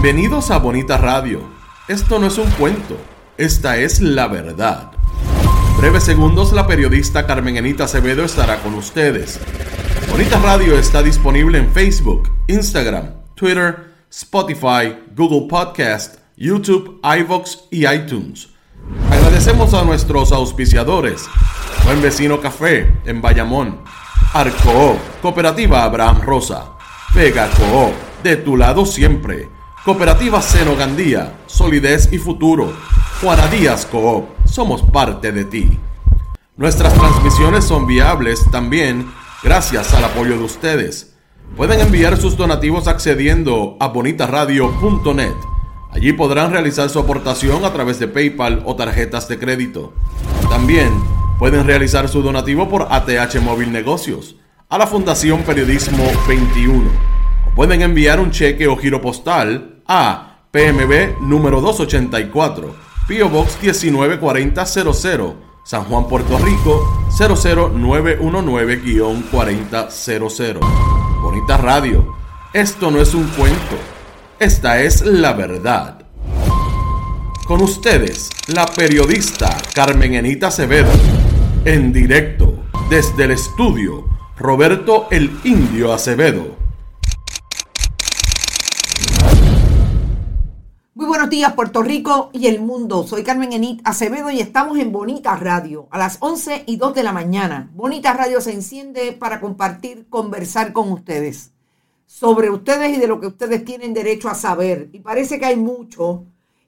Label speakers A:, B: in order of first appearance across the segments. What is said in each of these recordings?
A: Bienvenidos a Bonita Radio. Esto no es un cuento, esta es la verdad. Breves segundos, la periodista Carmen Enita Acevedo estará con ustedes. Bonita Radio está disponible en Facebook, Instagram, Twitter, Spotify, Google Podcast, YouTube, iVox y iTunes. Agradecemos a nuestros auspiciadores. Buen Vecino Café en Bayamón. Arco, Cooperativa Abraham Rosa. Vega Coop, de tu lado siempre. Cooperativa Seno Gandía, solidez y futuro. Juana Díaz Coop, somos parte de ti. Nuestras transmisiones son viables también gracias al apoyo de ustedes. Pueden enviar sus donativos accediendo a bonitaradio.net. Allí podrán realizar su aportación a través de PayPal o tarjetas de crédito. También pueden realizar su donativo por ATH Móvil Negocios a la Fundación Periodismo 21. O pueden enviar un cheque o giro postal a PMB número 284, Pio Box 194000, San Juan, Puerto Rico 00919-4000. Bonita Radio, esto no es un cuento, esta es la verdad. Con ustedes, la periodista Carmen Enita Acevedo, en directo desde el estudio Roberto el Indio Acevedo
B: buenos días, Puerto Rico y el mundo. Soy Carmen Enit Acevedo y estamos en Bonita Radio a las 11 y 2 de la mañana. Bonita Radio se enciende para compartir, conversar con ustedes sobre ustedes y de lo que ustedes tienen derecho a saber. Y parece que hay mucho.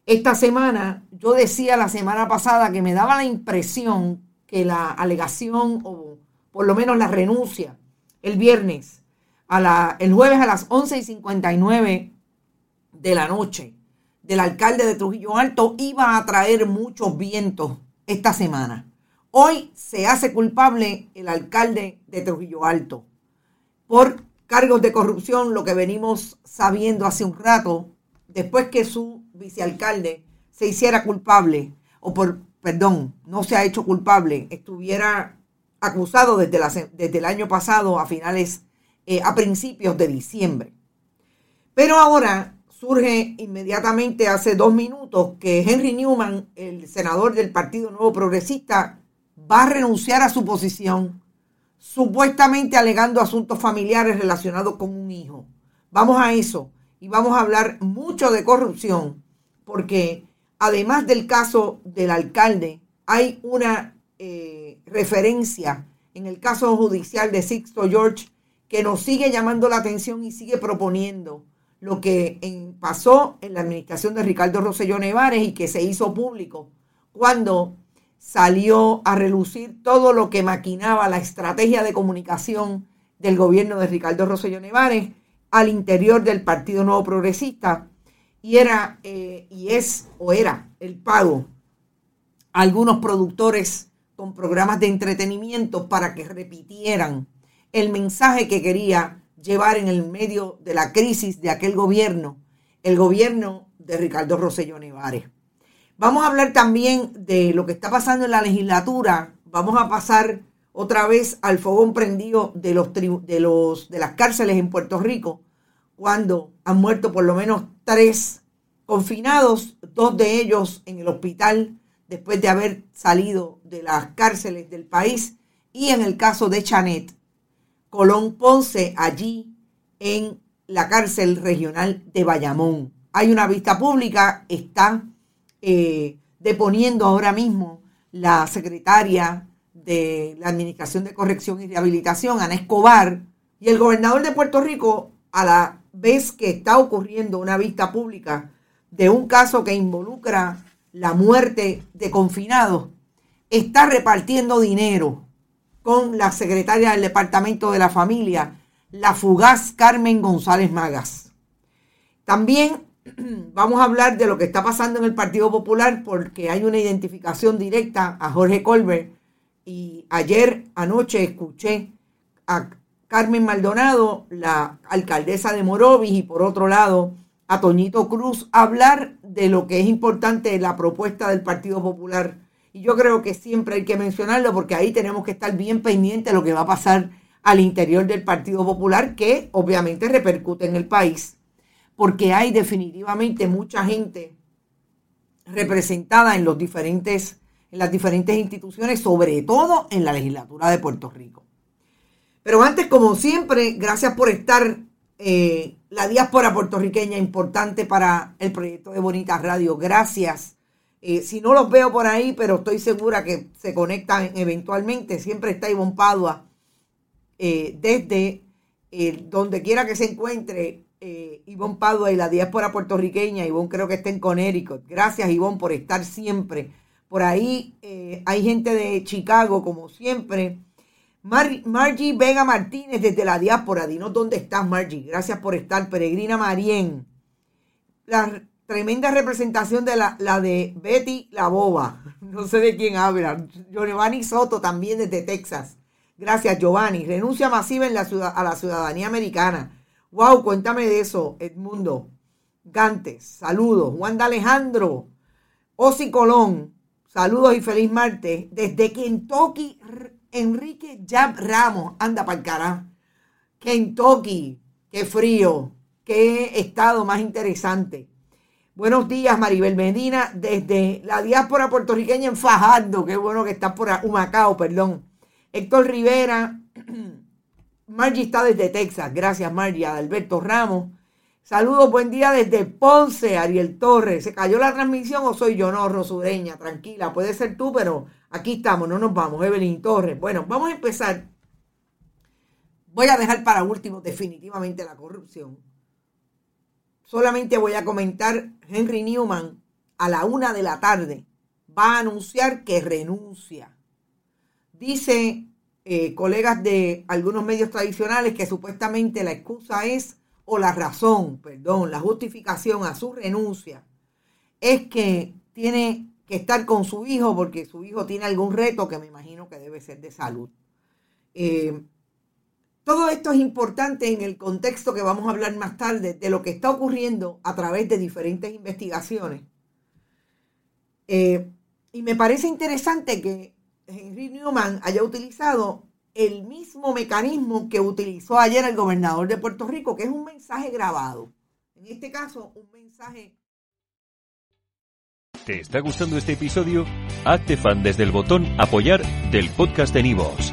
B: Esta semana, yo decía la semana pasada que me daba la impresión que la alegación o por lo menos la renuncia el viernes, a la, el jueves a las 11 y 59 de la noche del alcalde de Trujillo Alto iba a traer muchos vientos esta semana. Hoy se hace culpable el alcalde de Trujillo Alto por cargos de corrupción, lo que venimos sabiendo hace un rato, después que su vicealcalde se hiciera culpable, o por, perdón, no se ha hecho culpable, estuviera acusado desde, desde el año pasado a finales, eh, a principios de diciembre. Pero ahora surge inmediatamente hace dos minutos que Henry Newman, el senador del Partido Nuevo Progresista, va a renunciar a su posición, supuestamente alegando asuntos familiares relacionados con un hijo. Vamos a eso y vamos a hablar mucho de corrupción, porque además del caso del alcalde, hay una eh, referencia en el caso judicial de Sixto George que nos sigue llamando la atención y sigue proponiendo lo que pasó en la administración de Ricardo Rosselló Nevares y que se hizo público cuando salió a relucir todo lo que maquinaba la estrategia de comunicación del gobierno de Ricardo Rosselló Nevares al interior del Partido Nuevo Progresista y era eh, y es o era el pago a algunos productores con programas de entretenimiento para que repitieran el mensaje que quería llevar en el medio de la crisis de aquel gobierno, el gobierno de Ricardo Rosselló Nevares. Vamos a hablar también de lo que está pasando en la legislatura. Vamos a pasar otra vez al fogón prendido de, los, de, los, de las cárceles en Puerto Rico, cuando han muerto por lo menos tres confinados, dos de ellos en el hospital después de haber salido de las cárceles del país, y en el caso de Chanet, Colón Ponce allí en la cárcel regional de Bayamón. Hay una vista pública, está eh, deponiendo ahora mismo la secretaria de la Administración de Corrección y Rehabilitación, Ana Escobar, y el gobernador de Puerto Rico, a la vez que está ocurriendo una vista pública de un caso que involucra la muerte de confinados, está repartiendo dinero con la secretaria del Departamento de la Familia, la fugaz Carmen González Magas. También vamos a hablar de lo que está pasando en el Partido Popular porque hay una identificación directa a Jorge Colbert y ayer anoche escuché a Carmen Maldonado, la alcaldesa de Morovis, y por otro lado a Toñito Cruz hablar de lo que es importante la propuesta del Partido Popular y yo creo que siempre hay que mencionarlo porque ahí tenemos que estar bien pendientes de lo que va a pasar al interior del Partido Popular, que obviamente repercute en el país. porque hay definitivamente mucha gente representada en los diferentes en las diferentes instituciones, sobre todo en la legislatura de Puerto Rico. Pero antes, como siempre, gracias por estar eh, la diáspora puertorriqueña importante para el proyecto de Bonita Radio. Gracias. Eh, si no los veo por ahí, pero estoy segura que se conectan eventualmente. Siempre está Ivonne Padua eh, desde donde quiera que se encuentre eh, Ivonne Padua y la diáspora puertorriqueña. Ivonne creo que está en Connecticut. Gracias, Ivonne, por estar siempre. Por ahí eh, hay gente de Chicago, como siempre. Margie Vega Martínez desde la diáspora. Dinos dónde estás, Margie. Gracias por estar. Peregrina Marien. La tremenda representación de la, de Betty la Boba. No sé de quién habla. Giovanni Soto también desde Texas. Gracias, Giovanni. Renuncia masiva en la a la ciudadanía americana. Wow, cuéntame de eso, Edmundo. Gantes, saludos. Juan de Alejandro, Osi Colón, saludos y feliz martes. Desde Kentucky, Enrique Jab Ramos, anda para el carajo. Kentucky, qué frío, qué estado más interesante. Buenos días, Maribel Medina, desde la diáspora puertorriqueña en Fajardo. Qué bueno que estás por Humacao, perdón. Héctor Rivera, Margie está desde Texas. Gracias, Margie. Alberto Ramos. Saludos, buen día desde Ponce, Ariel Torres. ¿Se cayó la transmisión o soy yo? No, Rosureña, tranquila. Puede ser tú, pero aquí estamos, no nos vamos. Evelyn Torres. Bueno, vamos a empezar. Voy a dejar para último definitivamente la corrupción. Solamente voy a comentar, Henry Newman a la una de la tarde va a anunciar que renuncia. Dice eh, colegas de algunos medios tradicionales que supuestamente la excusa es, o la razón, perdón, la justificación a su renuncia, es que tiene que estar con su hijo porque su hijo tiene algún reto que me imagino que debe ser de salud. Eh, todo esto es importante en el contexto que vamos a hablar más tarde de lo que está ocurriendo a través de diferentes investigaciones. Eh, y me parece interesante que Henry Newman haya utilizado el mismo mecanismo que utilizó ayer el gobernador de Puerto Rico, que es un mensaje grabado. En este caso, un mensaje...
C: ¿Te está gustando este episodio? Hazte fan desde el botón apoyar del podcast de Nivos.